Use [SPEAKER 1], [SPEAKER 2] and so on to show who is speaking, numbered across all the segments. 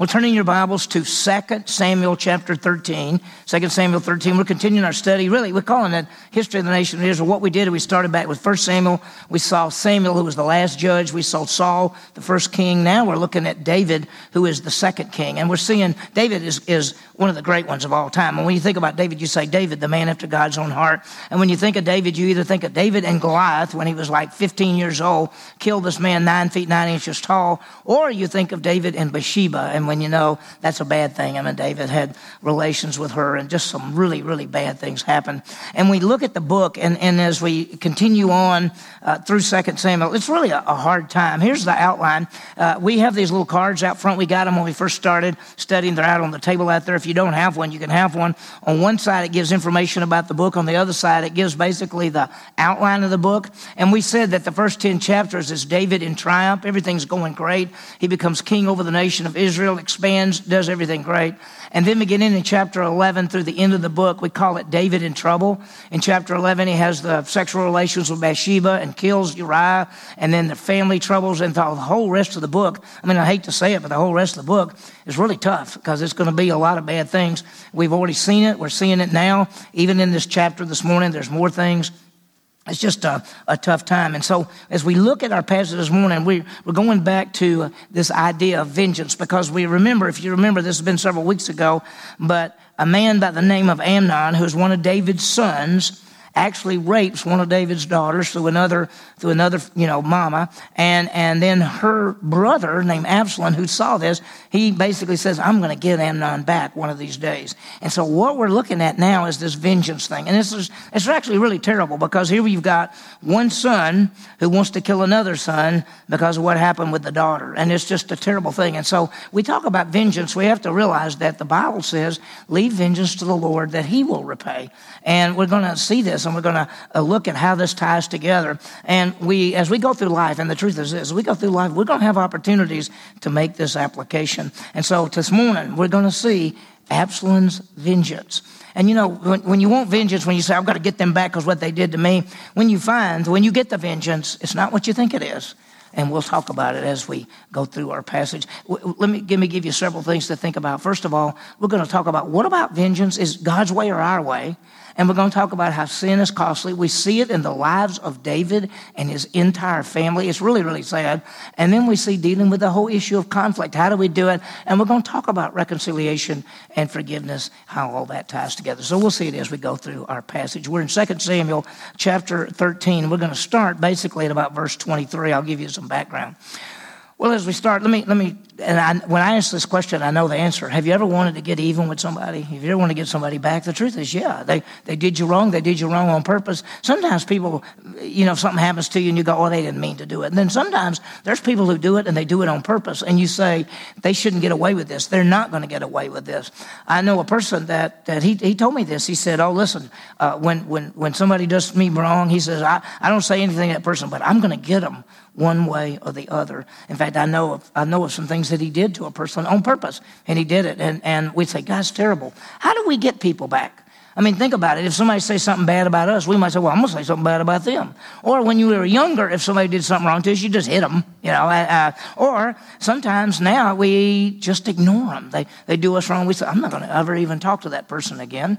[SPEAKER 1] We're turning your Bibles to 2 Samuel chapter 13. 2 Samuel 13. We're continuing our study. Really, we're calling it History of the Nation of Israel. What we did, we started back with 1 Samuel. We saw Samuel, who was the last judge. We saw Saul, the first king. Now we're looking at David, who is the second king. And we're seeing David is, is one of the great ones of all time. And when you think about David, you say David, the man after God's own heart. And when you think of David, you either think of David and Goliath when he was like 15 years old, killed this man nine feet nine inches tall, or you think of David and Bathsheba. And when you know that's a bad thing. I mean, David had relations with her and just some really, really bad things happened. And we look at the book, and, and as we continue on uh, through Second Samuel, it's really a, a, hard time. Here's the outline. Uh, we have these little cards out front. We got them when we first started studying. They're out on the table out there. If you don't have one, you can have one. On one side, it gives information about the book. On the other side, it gives basically the outline of the book. And we said that the first 10 chapters is David in triumph. Everything's going great. He becomes king over the nation of Israel, expands does everything great. And then beginning in chapter 11 through the end of the book, we call it David in trouble. In chapter 11, he has the sexual relations with Bathsheba and kills Uriah, and then the family troubles, and the whole rest of the book. I mean, I hate to say it, but the whole rest of the book is really tough because it's going to be a lot of bad things. We've already seen it. We're seeing it now. Even in this chapter this morning, there's more things it's just a, a, tough time. And so, as we look at our passage this morning, we, we're going back to uh, this idea of vengeance because we remember, if you remember, this has been several weeks ago, but a man by the name of Amnon, who's one of David's sons, actually rapes one of David's daughters through another, through another, you know, mama. And, and then her brother named Absalom, who saw this, he basically says, I'm going to get Amnon back one of these days. And so what we're looking at now is this vengeance thing. And this is, it's actually really terrible because here you've got one son who wants to kill another son because of what happened with the daughter. And it's just a terrible thing. And so we talk about vengeance. We have to realize that the Bible says, leave vengeance to the Lord that he will repay. And we're going to see this and we're going to uh, look at how this ties together. And we, as we go through life, and the truth is this, as we go through life, we're going to have opportunities to make this application. And so this morning, we're going to see Absalom's vengeance. And you know, when, when, you want vengeance, when you say, I've got to get them back because what they did to me, when you find, when you get the vengeance, it's not what you think it is. And we'll talk about it as we go through our passage. Let me, let me give you several things to think about. First of all, we're going to talk about what about vengeance? Is God's way or our way? And we're going to talk about how sin is costly. We see it in the lives of David and his entire family. It's really, really sad. And then we see dealing with the whole issue of conflict. How do we do it? And we're going to talk about reconciliation and forgiveness, how all that ties together. So we'll see it as we go through our passage. We're in 2 Samuel chapter 13. We're going to start basically at about verse 23. I'll give you some background. Well, as we start, let me, let me, and I, when I ask this question, I know the answer. Have you ever wanted to get even with somebody? Have you ever wanted to get somebody back? The truth is, yeah, they, they did you wrong. They did you wrong on purpose. Sometimes people, you know, if something happens to you and you go, oh, they didn't mean to do it. And then sometimes there's people who do it and they do it on purpose. And you say, they shouldn't get away with this. They're not going to get away with this. I know a person that, that he, he told me this. He said, oh, listen, uh, when, when, when somebody does me wrong, he says, I, I don't say anything to that person, but I'm going to get them one way or the other. In fact, I know of, I know of some things that he did to a person on purpose, and he did it. And, and we'd say, God's terrible. How do we get people back? I mean, think about it. If somebody says something bad about us, we might say, well, I'm going to say something bad about them. Or when you were younger, if somebody did something wrong to us, you just hit them, you know. Or sometimes now we just ignore them. They, they do us wrong. We say, I'm not going to ever even talk to that person again.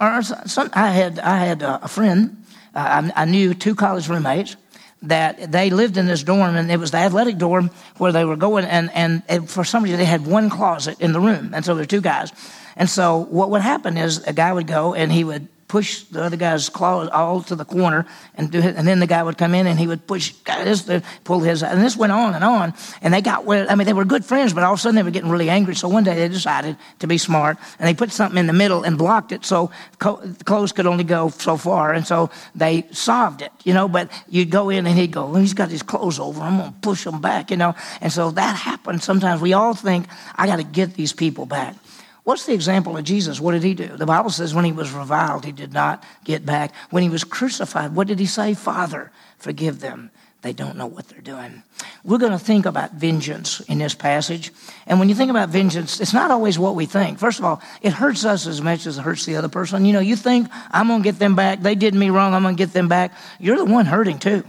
[SPEAKER 1] Or some, I had, I had a friend, uh, I, I knew two college roommates that they lived in this dorm and it was the athletic dorm where they were going and, and for some reason they had one closet in the room and so there were two guys. And so what would happen is a guy would go and he would push the other guy's claws all to the corner and. And then the guy would come in and he would push this, pull his, and this went on and on. And they got, I mean, they were good friends, but all of a sudden they were getting really angry. So one day they decided to be smart and they put something in the middle and blocked it so clothes could only go so far. And so they solved it, you know, but you'd go in and he'd go, he's got his clothes over. I'm going to push them back, you know. And so that happened. Sometimes we all think, I got to get these people back. What's the example of Jesus? What did he do? The Bible says when he was reviled, he did not get back. When he was crucified, what did he say? Father, forgive them. They don't know what they're doing. We're going to think about vengeance in this passage. And when you think about vengeance, it's not always what we think. First of all, it hurts us as much as it hurts the other person. You know, you think, I'm going to get them back. They did me wrong. I'm going to get them back. You're the one hurting too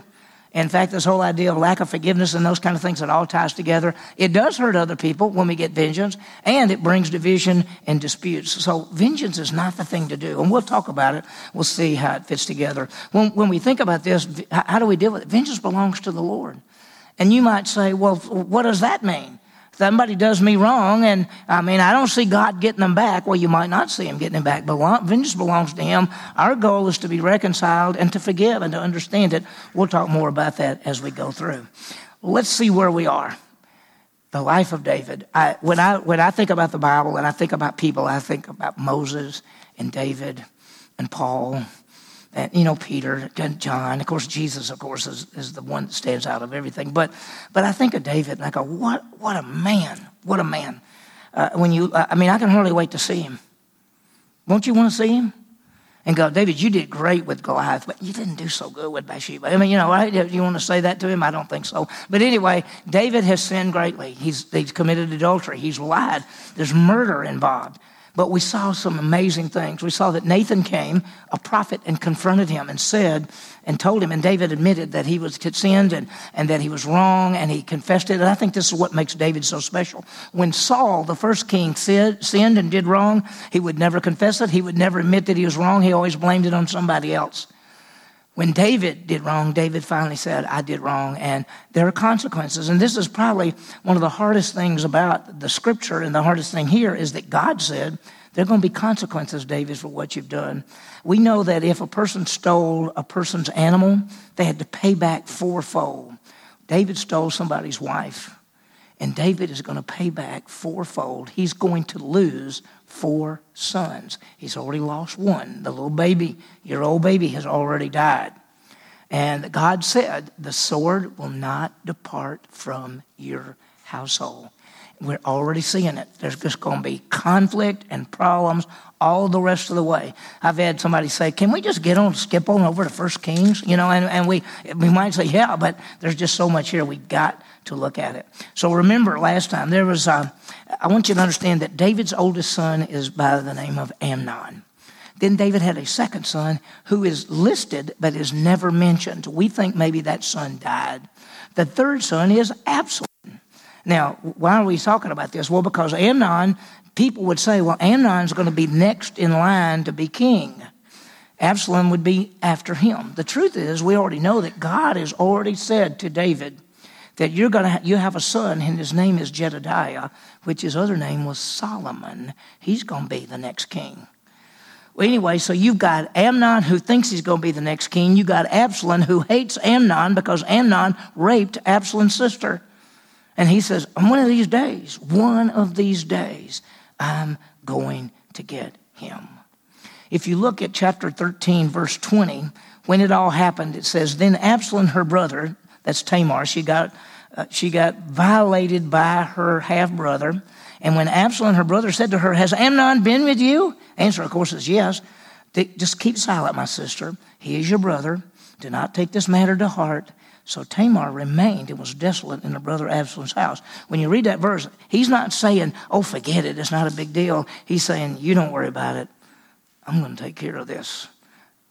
[SPEAKER 1] In fact, this whole idea of lack of forgiveness and those kind of things, it all ties together. It does hurt other people when we get vengeance, and it brings division and disputes. So, vengeance is not the thing to do. And we'll talk about it. We'll see how it fits together. When, when we think about this, how do we deal with it? Vengeance belongs to the Lord. And you might say, well, what does that mean? Somebody does me wrong, and I mean, I don't see God getting them back. Well, you might not see Him getting them back, but vengeance belongs to Him. Our goal is to be reconciled and to forgive and to understand it. We'll talk more about that as we go through. Let's see where we are. The life of David. I, when, I, when I think about the Bible and I think about people, I think about Moses and David and Paul and you know Peter and John. Of course, Jesus, of course, is, is the one that stands out of everything. But but I think of David and I go, what what a man, what a man. Uh, when you, I mean, I can hardly wait to see him. Won't you want to see him? And go, David, you did great with Goliath, but you didn't do so good with Bathsheba. I mean, you know, right? You want to say that to him? I don't think so. But anyway, David has sinned greatly. He's, he's committed adultery. He's lied. There's murder involved. But we saw some amazing things. We saw that Nathan came, a prophet, and confronted him and said, and told him, and David admitted that he was had sinned and, and that he was wrong, and he confessed it. And I think this is what makes David so special. When Saul, the first king, said, sinned and did wrong, he would never confess it. He would never admit that he was wrong. He always blamed it on somebody else. When David did wrong, David finally said, I did wrong, and there are consequences. And this is probably one of the hardest things about the scripture, and the hardest thing here is that God said, there are going to be consequences, David, for what you've done. We know that if a person stole a person's animal, they had to pay back fourfold. David stole somebody's wife, and David is going to pay back fourfold. He's going to lose four sons. He's already lost one. The little baby, your old baby, has already died. And God said, The sword will not depart from your household. We're already seeing it. There's just going to be conflict and problems all the rest of the way. I've had somebody say, Can we just get on, skip on over to First Kings? You know, and, and we, we might say, Yeah, but there's just so much here. We've got to look at it. So remember last time, there was, uh, I want you to understand that David's oldest son is by the name of Amnon. Then David had a second son who is listed but is never mentioned. We think maybe that son died. The third son is Absalom. Now, why are we talking about this? Well, because Amnon, people would say, well, Amnon's going to be next in line to be king. Absalom would be after him. The truth is, we already know that God has already said to David that you're going to ha- you have a son, and his name is Jedediah, which his other name was Solomon. He's going to be the next king. Well, anyway, so you've got Amnon who thinks he's going to be the next king. You got Absalom who hates Amnon because Amnon raped Absalom's sister. And he says, one of these days, one of these days, I'm going to get him. If you look at chapter 13, verse 20, when it all happened, it says, Then Absalom, her brother, that's Tamar, she got, uh, she got violated by her half brother. And when Absalom, her brother, said to her, Has Amnon been with you? Answer, of course, is yes. Just keep silent, my sister. He is your brother. Do not take this matter to heart. So Tamar remained and was desolate in her brother Absalom's house. When you read that verse, he's not saying, oh, forget it, it's not a big deal. He's saying, you don't worry about it. I'm going to take care of this.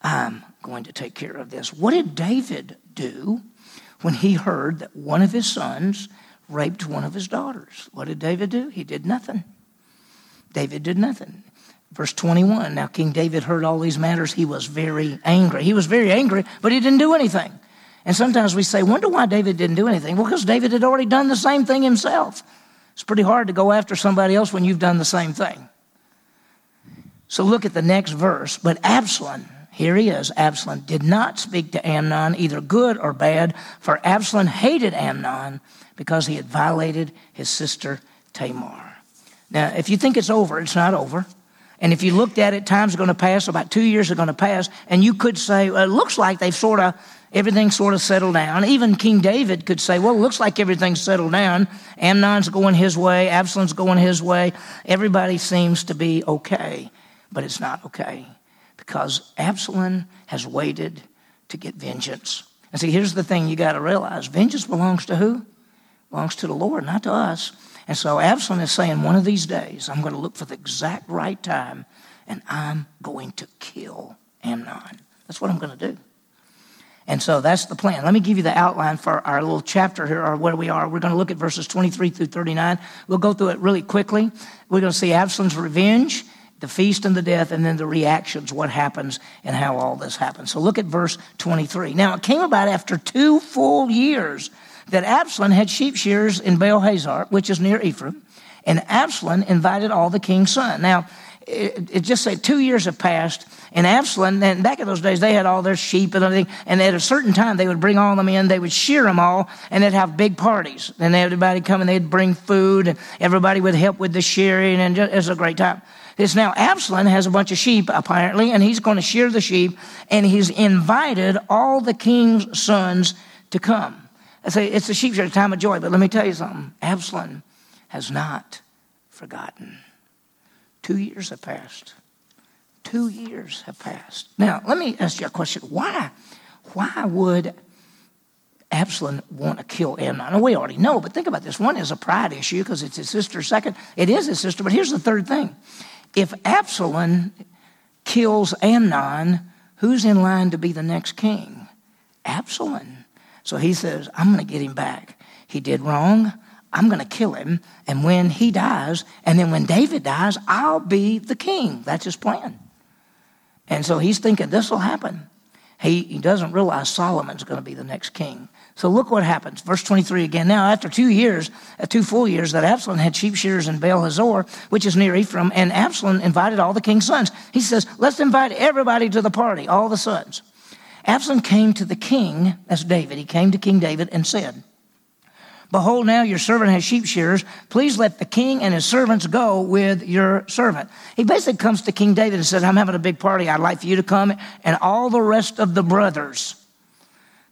[SPEAKER 1] I'm going to take care of this. What did David do when he heard that one of his sons raped one of his daughters? What did David do? He did nothing. David did nothing. Verse 21 Now, King David heard all these matters. He was very angry. He was very angry, but he didn't do anything. And sometimes we say, wonder why David didn't do anything. Well, because David had already done the same thing himself. It's pretty hard to go after somebody else when you've done the same thing. So look at the next verse. But Absalom, here he is, Absalom did not speak to Amnon, either good or bad, for Absalom hated Amnon because he had violated his sister Tamar. Now, if you think it's over, it's not over. And if you looked at it, time's are going to pass, about two years are going to pass, and you could say, well, it looks like they've sort of everything sort of settled down. Even King David could say, well, it looks like everything's settled down. Amnon's going his way, Absalom's going his way. Everybody seems to be okay, but it's not okay because Absalom has waited to get vengeance. And see, here's the thing you got to realize vengeance belongs to who? Belongs to the Lord, not to us. And so Absalom is saying, one of these days, I'm going to look for the exact right time and I'm going to kill Amnon. That's what I'm going to do. And so that's the plan. Let me give you the outline for our little chapter here, or where we are. We're going to look at verses 23 through 39. We'll go through it really quickly. We're going to see Absalom's revenge, the feast and the death, and then the reactions, what happens, and how all this happens. So look at verse 23. Now, it came about after two full years that Absalom had sheep shears in Baal Hazor, which is near Ephraim, and Absalom invited all the king's sons. Now, it, it, just said two years have passed, and Absalom, and back in those days, they had all their sheep and everything, and at a certain time, they would bring all them in, they would shear them all, and they'd have big parties. And everybody come and they'd bring food, and everybody would help with the shearing, and just, it was a great time. It's now Absalom has a bunch of sheep, apparently, and he's going to shear the sheep, and he's invited all the king's sons to come. I say it's a sheep shearing time of joy, but let me tell you something. Absalom has not forgotten. Two years have passed. Two years have passed. Now, let me ask you a question. Why? Why would Absalom want to kill Amnon? we already know, but think about this. One is a pride issue because it's his sister. Second, it is his sister. But here's the third thing. If Absalom kills Amnon, who's in line to be the next king? Absalom. So he says, I'm going to get him back. He did wrong. I'm going to kill him. And when he dies, and then when David dies, I'll be the king. That's his plan. And so he's thinking this will happen. He, he doesn't realize Solomon's going to be the next king. So look what happens. Verse 23 again. Now, after two years, uh, two full years, that Absalom had sheep shearers in Baal Hazor, which is near Ephraim, and Absalom invited all the king's sons. He says, Let's invite everybody to the party, all the sons. Absalom came to the king, that's David, he came to King David and said, Behold, now your servant has sheep shearers. Please let the king and his servants go with your servant. He basically comes to King David and says, I'm having a big party. I'd like for you to come and all the rest of the brothers,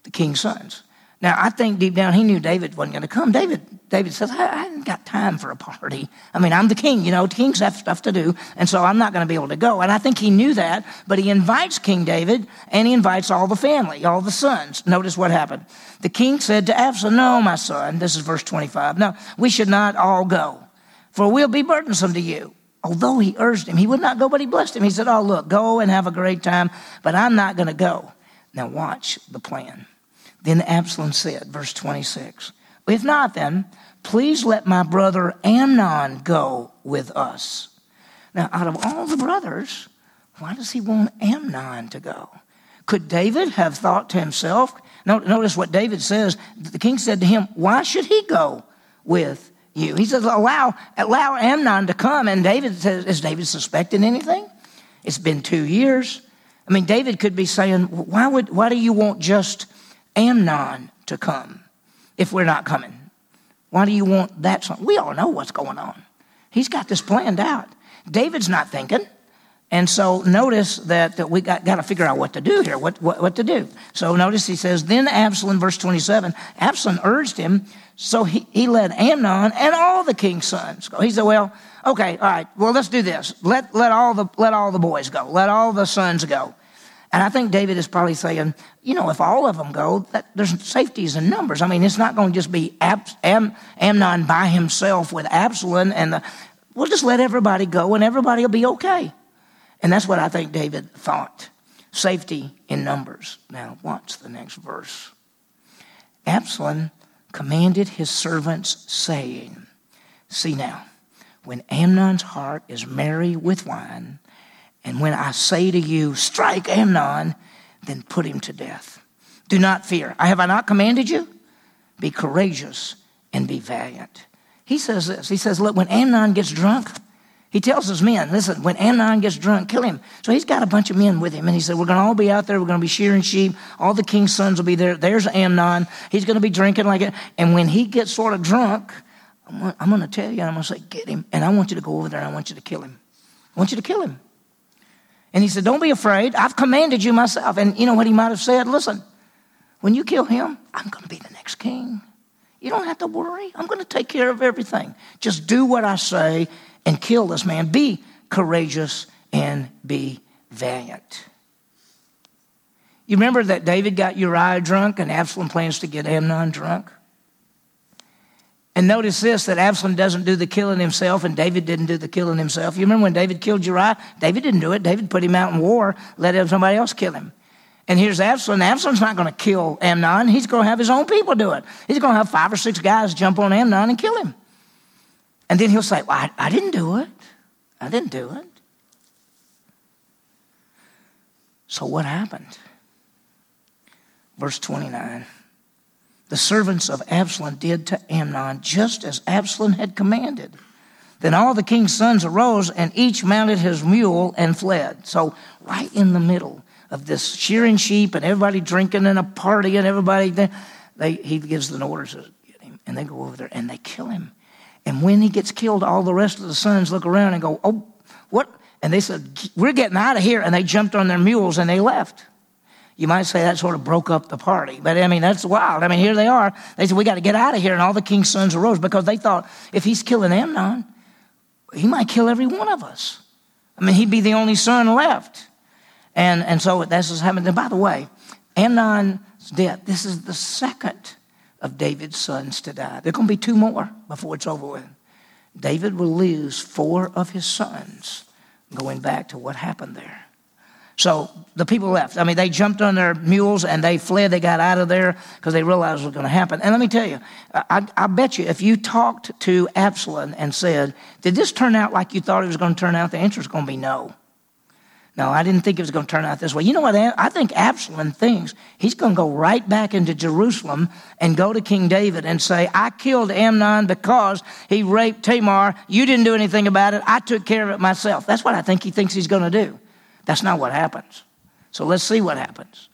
[SPEAKER 1] the king's sons. Now, I think deep down he knew David wasn't going to come. David, David says, I, I haven't got time for a party. I mean, I'm the king, you know, kings have stuff to do, and so I'm not going to be able to go. And I think he knew that, but he invites King David, and he invites all the family, all the sons. Notice what happened. The king said to Absalom, No, my son, this is verse 25, no, we should not all go, for we'll be burdensome to you. Although he urged him, he would not go, but he blessed him. He said, Oh, look, go and have a great time, but I'm not going to go. Now, watch the plan. Then Absalom said, verse 26, If not, then please let my brother Amnon go with us. Now, out of all the brothers, why does he want Amnon to go? Could David have thought to himself, notice what David says. The king said to him, Why should he go with you? He says, Allow, allow Amnon to come. And David says, Is David suspecting anything? It's been two years. I mean, David could be saying, Why, would, why do you want just Amnon to come if we're not coming? Why do you want that song? We all know what's going on. He's got this planned out. David's not thinking. And so notice that, that we got, got to figure out what to do here, what, what, what to do. So notice he says, Then Absalom, verse 27, Absalom urged him, so he, he led Amnon and all the king's sons go. He said, Well, okay, all right, well, let's do this. Let, let, all, the, let all the boys go, let all the sons go. And I think David is probably saying, you know, if all of them go, that, there's safeties in numbers. I mean, it's not going to just be Am, Amnon by himself with Absalom, and the, we'll just let everybody go, and everybody will be okay. And that's what I think David thought. Safety in numbers. Now, watch the next verse. Absalom commanded his servants, saying, See now, when Amnon's heart is merry with wine, and when I say to you, strike Amnon, then put him to death. Do not fear. Have I not commanded you? Be courageous and be valiant. He says this. He says, look, when Amnon gets drunk, he tells his men, listen, when Amnon gets drunk, kill him. So he's got a bunch of men with him. And he said, we're going to all be out there. We're going to be shearing sheep. All the king's sons will be there. There's Amnon. He's going to be drinking like it. And when he gets sort of drunk, I'm going to tell you, I'm going to say, get him. And I want you to go over there and I want you to kill him. I want you to kill him. And he said, Don't be afraid. I've commanded you myself. And you know what he might have said? Listen, when you kill him, I'm going to be the next king. You don't have to worry. I'm going to take care of everything. Just do what I say and kill this man. Be courageous and be valiant. You remember that David got Uriah drunk and Absalom plans to get Amnon drunk? And notice this that Absalom doesn't do the killing himself, and David didn't do the killing himself. You remember when David killed Uriah? David didn't do it. David put him out in war, let somebody else kill him. And here's Absalom. Absalom's not going to kill Amnon. He's going to have his own people do it. He's going to have five or six guys jump on Amnon and kill him. And then he'll say, Well, I, I didn't do it. I didn't do it. So what happened? Verse 29. The servants of Absalom did to Amnon just as Absalom had commanded. Then all the king's sons arose, and each mounted his mule and fled. So, right in the middle of this shearing sheep and everybody drinking and a party and everybody, they, he gives the orders to get him. And they go over there and they kill him. And when he gets killed, all the rest of the sons look around and go, Oh, what? And they said, We're getting out of here. And they jumped on their mules and they left. You might say that sort of broke up the party. But I mean, that's wild. I mean, here they are. They said, We got to get out of here. And all the king's sons arose because they thought if he's killing Amnon, he might kill every one of us. I mean, he'd be the only son left. And, and so that's what's happened. And by the way, Amnon's death, this is the second of David's sons to die. There are going to be two more before it's over with. David will lose four of his sons going back to what happened there. So the people left. I mean, they jumped on their mules and they fled. They got out of there because they realized what was going to happen. And let me tell you, I, I, bet you if you talked to Absalom and said, Did this turn out like you thought it was going to turn out? The answer is going to be no. No, I didn't think it was going to turn out this way. You know what? I think Absalom thinks he's going to go right back into Jerusalem and go to King David and say, I killed Amnon because he raped Tamar. You didn't do anything about it. I took care of it myself. That's what I think he thinks he's going to do. That's not what happens. So let's see what happens.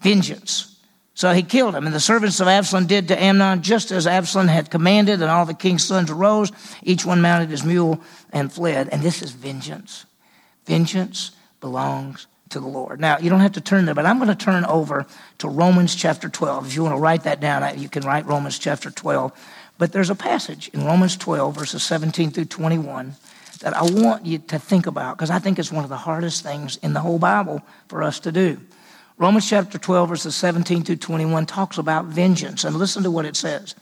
[SPEAKER 1] Vengeance. So he killed him, and the servants of Absalom did to Amnon just as Absalom had commanded, and all the king's sons arose, each one mounted his mule and fled. And this is vengeance. Vengeance belongs to the Lord. Now, you don't have to turn there, but I'm going to turn over to Romans chapter 12. If you want to write that down, you can write Romans chapter 12. But there's a passage in Romans 12, verses 17 through 21, that I want you to think about because I think it's one of the hardest things in the whole Bible for us to do. Romans chapter 12, verses 17 through 21 talks about vengeance. And listen to what it says.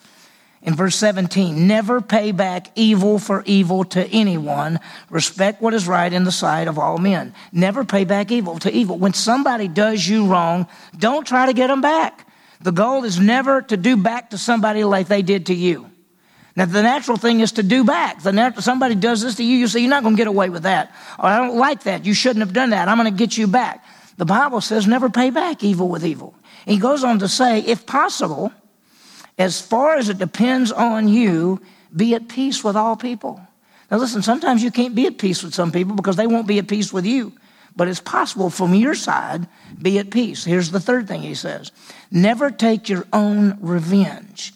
[SPEAKER 1] In verse 17, never pay back evil for evil to anyone. Respect what is right in the sight of all men. Never pay back evil to evil. When somebody does you wrong, don't try to get them back. The goal is never to do back to somebody like they did to you. Now, the natural thing is to do back. The natural, somebody does this to you, you say, You're not going to get away with that. Or I don't like that. You shouldn't have done that. I'm going to get you back. The Bible says, Never pay back evil with evil. He goes on to say, If possible, as far as it depends on you, be at peace with all people. Now, listen, sometimes you can't be at peace with some people because they won't be at peace with you. But it's possible from your side, be at peace. Here's the third thing he says Never take your own revenge,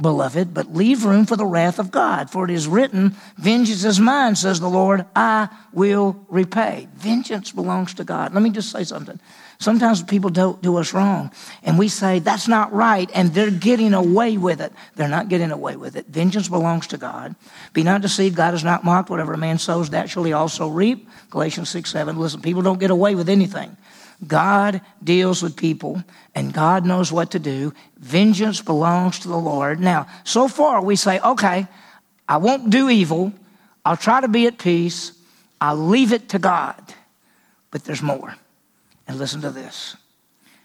[SPEAKER 1] beloved, but leave room for the wrath of God. For it is written, Vengeance is mine, says the Lord, I will repay. Vengeance belongs to God. Let me just say something. Sometimes people don't do us wrong, and we say, that's not right, and they're getting away with it. They're not getting away with it. Vengeance belongs to God. Be not deceived, God is not mocked. Whatever a man sows, that shall he also reap. Galatians 6 7. Listen, people don't get away with anything. God deals with people, and God knows what to do. Vengeance belongs to the Lord. Now, so far we say, okay, I won't do evil. I'll try to be at peace. I'll leave it to God. But there's more. And listen to this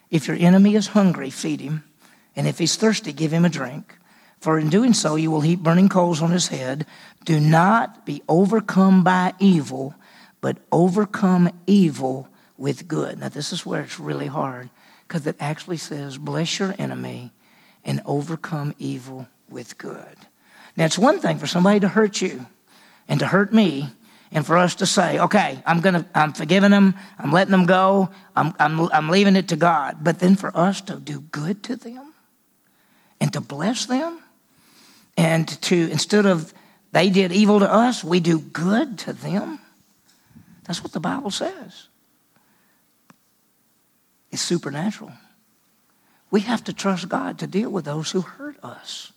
[SPEAKER 1] if your enemy is hungry, feed him. And if he's thirsty, give him a drink. For in doing so, you will heap burning coals on his head. Do not be overcome by evil, but overcome evil with good. Now, this is where it's really hard because it actually says, Bless your enemy and overcome evil with good. Now, it's one thing for somebody to hurt you and to hurt me, and for us to say, okay, I'm gonna, I'm forgiving them, I'm letting them go, I'm, I'm, I'm leaving it to God. But then for us to do good to them and to bless them and to, instead of they did evil to us, we do good to them. That's what the Bible says. It's supernatural. We have to trust God to deal with those who hurt us.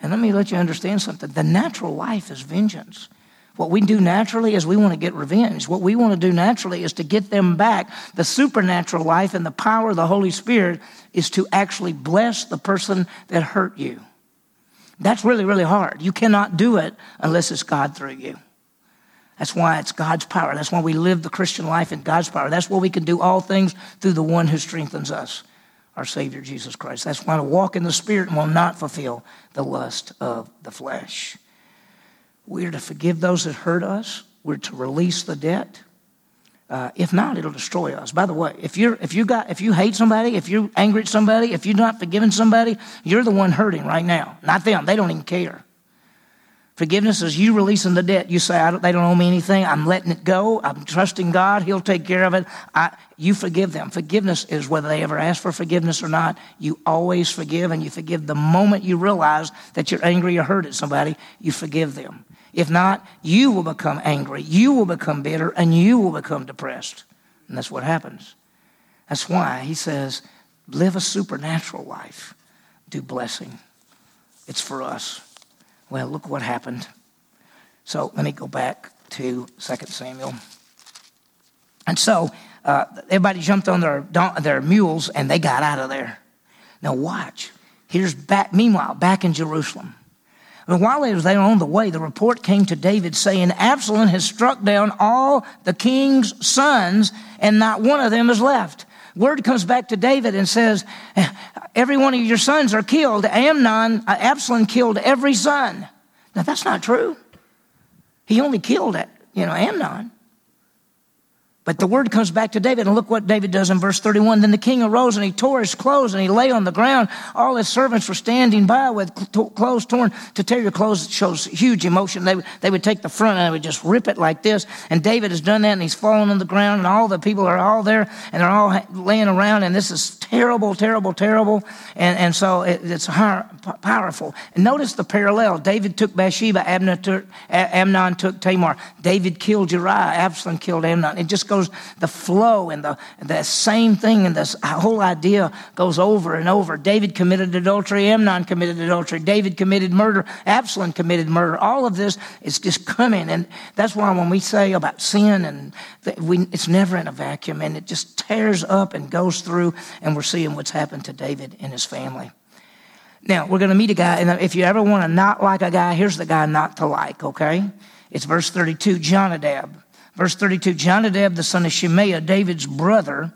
[SPEAKER 1] And let me let you understand something. The natural life is vengeance. What we do naturally is we want to get revenge. What we want to do naturally is to get them back. The supernatural life and the power of the Holy Spirit is to actually bless the person that hurt you. That's really, really hard. You cannot do it unless it's God through you. That's why it's God's power. That's why we live the Christian life in God's power. That's why we can do all things through the one who strengthens us, our Savior Jesus Christ. That's why we walk in the Spirit will not fulfill the lust of the flesh. We're to forgive those that hurt us. We're to release the debt. Uh, if not, it'll destroy us. By the way, if you're if you got if you hate somebody, if you're angry at somebody, if you're not forgiving somebody, you're the one hurting right now, not them. They don't even care. Forgiveness is you releasing the debt. You say, they don't owe me anything. I'm letting it go. I'm trusting God. He'll take care of it. I, you forgive them. Forgiveness is whether they ever ask for forgiveness or not. You always forgive, and you forgive the moment you realize that you're angry or hurt at somebody. You forgive them. If not, you will become angry, you will become bitter, and you will become depressed. And that's what happens. That's why he says, live a supernatural life, do blessing. It's for us. Well, look what happened. So let me go back to 2 Samuel. And so uh, everybody jumped on their, their mules and they got out of there. Now, watch. Here's back, meanwhile, back in Jerusalem. And while they was there on the way, the report came to David saying, Absalom has struck down all the king's sons, and not one of them is left. Word comes back to David and says, Every one of your sons are killed. Amnon, uh, Absalom killed every son. Now that's not true. He only killed, you know, Amnon. But the word comes back to David, and look what David does in verse 31. Then the king arose and he tore his clothes and he lay on the ground. All his servants were standing by with clothes torn. To tear your clothes shows huge emotion. They, they would take the front and they would just rip it like this. And David has done that and he's fallen on the ground and all the people are all there and they're all laying around and this is terrible, terrible, terrible. And, and so it, it's powerful. And notice the parallel. David took Bathsheba, Abner took, Amnon took Tamar. David killed Uriah, Absalom killed Amnon. It just goes goes the flow and the, the same thing and this whole idea goes over and over. David committed adultery, Amnon committed adultery, David committed murder, Absalom committed murder. All of this is just coming. And that's why when we say about sin and we, it's never in a vacuum and it just tears up and goes through and we're seeing what's happened to David and his family. Now, we're going to meet a guy, and if you ever want to not like a guy, here's the guy not to like, okay? It's verse 32 Jonadab. Verse 32 Jonadab, the son of Shimea, David's brother,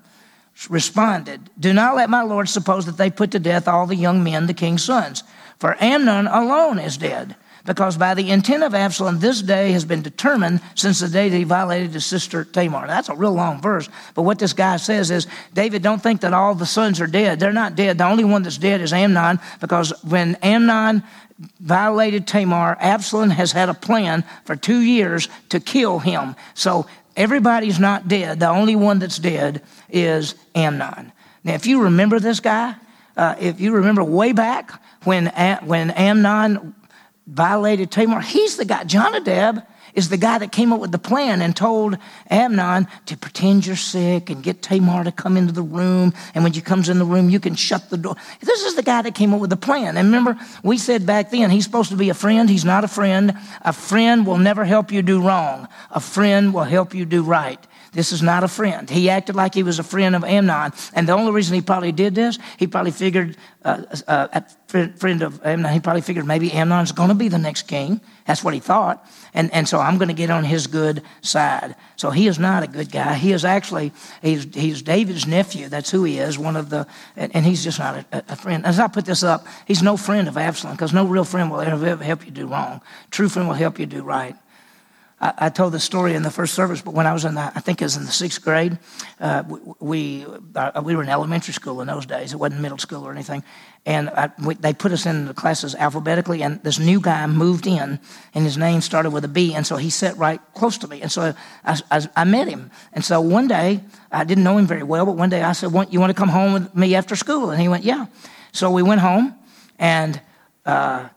[SPEAKER 1] responded, Do not let my Lord suppose that they put to death all the young men, the king's sons. For Amnon alone is dead, because by the intent of Absalom, this day has been determined since the day that he violated his sister Tamar. That's a real long verse, but what this guy says is, David, don't think that all the sons are dead. They're not dead. The only one that's dead is Amnon, because when Amnon violated Tamar, Absalom has had a plan for two years to kill him. So everybody's not dead. The only one that's dead is Amnon. Now, if you remember this guy, uh, if you remember way back when, when Amnon violated Tamar, he's the guy, Jonadab is the guy that came up with the plan and told Amnon to pretend you're sick and get Tamar to come into the room. And when she comes in the room, you can shut the door. This is the guy that came up with the plan. And remember, we said back then, he's supposed to be a friend. He's not a friend. A friend will never help you do wrong. A friend will help you do right. This is not a friend. He acted like he was a friend of Amnon. And the only reason he probably did this, he probably figured, uh, uh, a friend of Amnon, he probably figured maybe Amnon's going to be the next king. That's what he thought. And, and so I'm going to get on his good side. So he is not a good guy. He is actually, he's, he's David's nephew. That's who he is, one of the, and, and he's just not a, a, friend. As I put this up, he's no friend of Absalom because no real friend will ever help you do wrong. True friend will help you do right. I, told the story in the first service, but when I was in the, I think it was in the sixth grade, uh, we, uh, we were in elementary school in those days. It wasn't middle school or anything. And I, we, they put us in the classes alphabetically, and this new guy moved in, and his name started with a B, and so he sat right close to me. And so I, I, I met him. And so one day, I didn't know him very well, but one day I said, You want to come home with me after school? And he went, Yeah. So we went home, and uh,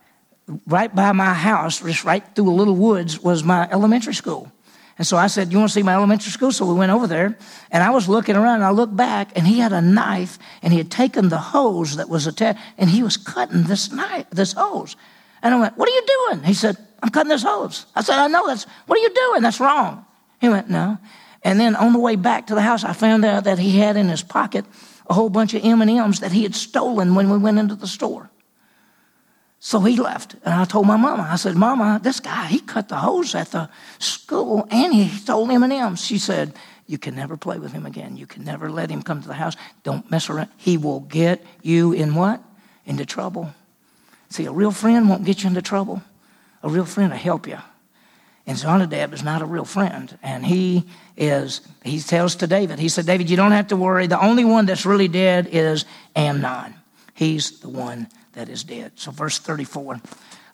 [SPEAKER 1] right by my house, just right through a little woods, was my elementary school. And so I said, You want to see my elementary school? So we went over there, and I was looking around, and I looked back, and he had a knife, and he had taken the hose that was attached, and he was cutting this knife, this hose. And I went, What are you doing? He said, I'm cutting this hose. I said, I know that's, what are you doing? That's wrong. He went, No. And then on the way back to the house, I found out that he had in his pocket a whole bunch of M&Ms that he had stolen when we went into the store. So he left. And I told my mama, I said, Mama, this guy, he cut the hose at the school and he stole M&M's. She said, you can never play with him again. You can never let him come to the house. Don't mess around. He will get you in what? Into trouble. See, a real friend won't get you into trouble. A real friend will help you. And Jonadab is not a real friend. And he is, he tells to David, he said, David, you don't have to worry. The only one that's really dead is Amnon. He's the one that is dead. So, verse 34.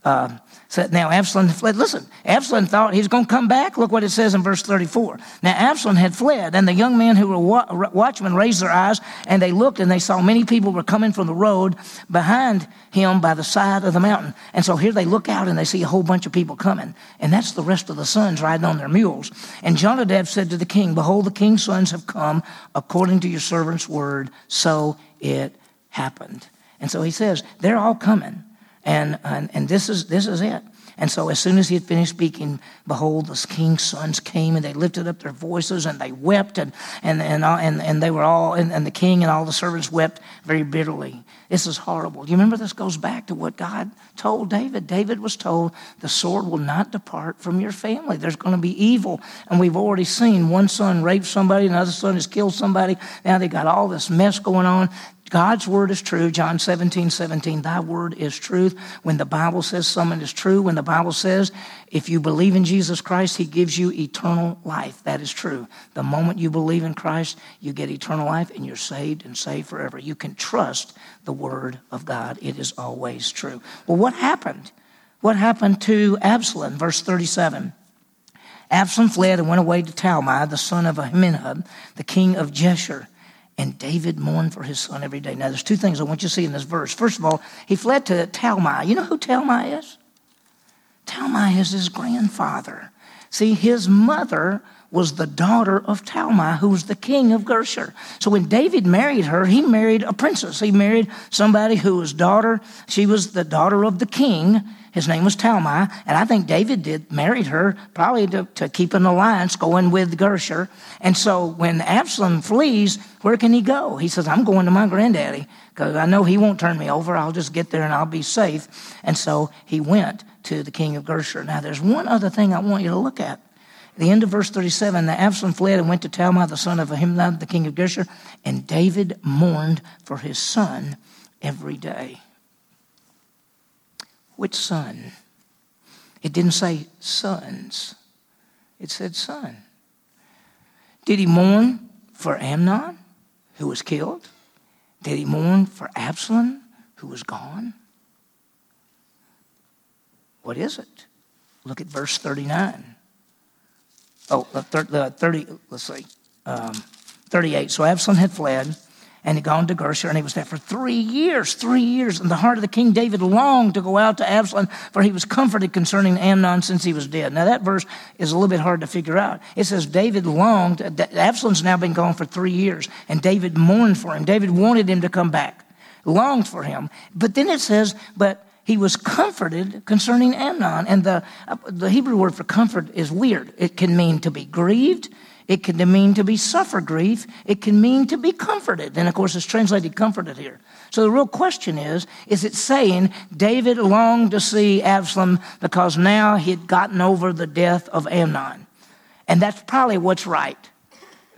[SPEAKER 1] Uh, so now Absalom fled. Listen, Absalom thought he's going to come back. Look what it says in verse 34. Now Absalom had fled, and the young men who were wa- watchmen raised their eyes, and they looked, and they saw many people were coming from the road behind him by the side of the mountain. And so here they look out, and they see a whole bunch of people coming, and that's the rest of the sons riding on their mules. And Jonadab said to the king, Behold, the king's sons have come according to your servant's word. So it happened. And so he says, They're all coming. And, and, and this, is, this is it. And so, as soon as he had finished speaking, behold, the king's sons came and they lifted up their voices and they wept, and, and, and, uh, and, and they were all, and, and the king and all the servants wept very bitterly. This is horrible. You remember this goes back to what God told David? David was told, The sword will not depart from your family. There's going to be evil. And we've already seen one son rape somebody, another son has killed somebody. Now they got all this mess going on. God's word is true. John 17, 17, thy word is truth. When the Bible says something is true, when the Bible says if you believe in Jesus Christ, he gives you eternal life, that is true. The moment you believe in Christ, you get eternal life and you're saved and saved forever. You can trust the word of God. It is always true. Well, what happened? What happened to Absalom? Verse 37. Absalom fled and went away to Talmai, the son of Ammihud, the king of Geshur. And David mourned for his son every day. Now, there's two things I want you to see in this verse. First of all, he fled to Talmai. You know who Talmai is? Talmai is his grandfather. See, his mother was the daughter of Talmai, who was the king of Geshur. So when David married her, he married a princess. He married somebody who was daughter. She was the daughter of the king. His name was Talmai, and I think David did married her probably to, to keep an alliance going with Geshur. And so when Absalom flees, where can he go? He says, "I'm going to my granddaddy because I know he won't turn me over. I'll just get there and I'll be safe." And so he went to the king of Geshur. Now, there's one other thing I want you to look at. The end of verse 37, the Absalom fled and went to Talmai, the son of Ammihud, the king of Geshur, and David mourned for his son every day. Which son? It didn't say sons, it said son. Did he mourn for Amnon, who was killed? Did he mourn for Absalom, who was gone? What is it? Look at verse 39. Oh, the 30, let's see, um, 38. So Absalom had fled and had gone to Geshur, and he was there for three years, three years. And the heart of the king David longed to go out to Absalom, for he was comforted concerning Amnon since he was dead. Now, that verse is a little bit hard to figure out. It says David longed, Absalom's now been gone for three years, and David mourned for him. David wanted him to come back, longed for him. But then it says, but he was comforted concerning Amnon. And the, the Hebrew word for comfort is weird. It can mean to be grieved. It can mean to be suffer grief. It can mean to be comforted. And of course, it's translated comforted here. So the real question is, is it saying David longed to see Absalom because now he had gotten over the death of Amnon? And that's probably what's right.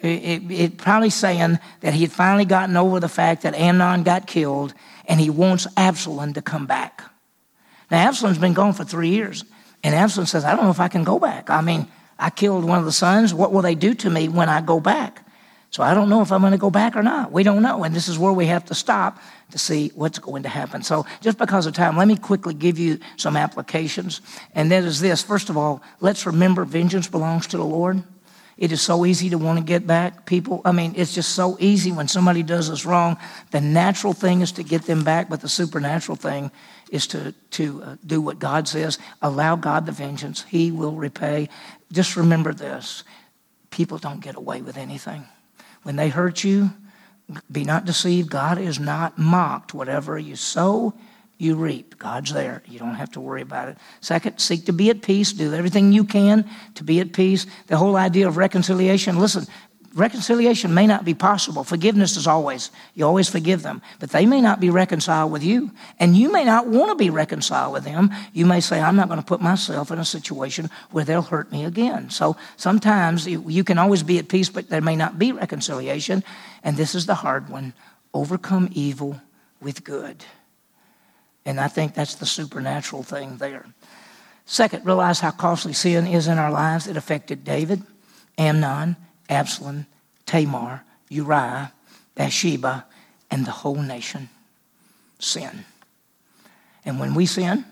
[SPEAKER 1] It, it, it probably saying that he had finally gotten over the fact that Amnon got killed and he wants Absalom to come back. Now, Absalom's been gone for three years. And Absalom says, I don't know if I can go back. I mean, I killed one of the sons. What will they do to me when I go back? So I don't know if I'm going to go back or not. We don't know. And this is where we have to stop to see what's going to happen. So just because of time, let me quickly give you some applications. And that is this. First of all, let's remember vengeance belongs to the Lord. It is so easy to want to get back people. I mean, it's just so easy when somebody does us wrong. The natural thing is to get them back, but the supernatural thing is to, to uh, do what God says. Allow God the vengeance, He will repay. Just remember this people don't get away with anything. When they hurt you, be not deceived. God is not mocked. Whatever you sow, you reap. God's there. You don't have to worry about it. Second, seek to be at peace. Do everything you can to be at peace. The whole idea of reconciliation, listen, reconciliation may not be possible. Forgiveness is always, you always forgive them, but they may not be reconciled with you. And you may not want to be reconciled with them. You may say, I'm not going to put myself in a situation where they'll hurt me again. So sometimes you can always be at peace, but there may not be reconciliation. And this is the hard one overcome evil with good. And I think that's the supernatural thing there. Second, realize how costly sin is in our lives. It affected David, Amnon, Absalom, Tamar, Uriah, Bathsheba, and the whole nation. Sin. And when we sin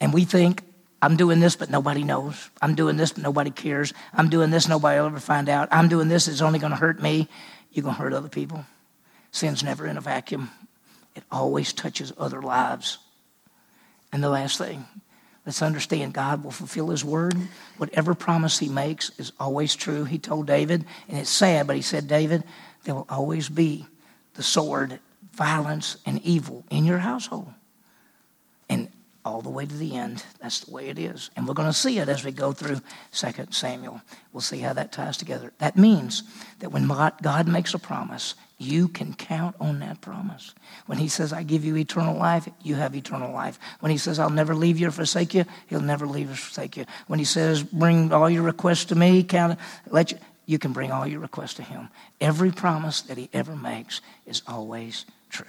[SPEAKER 1] and we think, I'm doing this, but nobody knows. I'm doing this, but nobody cares. I'm doing this, nobody will ever find out. I'm doing this, it's only going to hurt me. You're going to hurt other people. Sin's never in a vacuum, it always touches other lives. And the last thing, let's understand God will fulfill His word. Whatever promise He makes is always true. He told David, and it's sad, but He said, David, there will always be the sword, violence, and evil in your household. And all the way to the end. That's the way it is. And we're going to see it as we go through 2 Samuel. We'll see how that ties together. That means that when God makes a promise, you can count on that promise. When He says, I give you eternal life, you have eternal life. When He says, I'll never leave you or forsake you, He'll never leave or forsake you. When He says, bring all your requests to me, count, let you, you can bring all your requests to Him. Every promise that He ever makes is always true.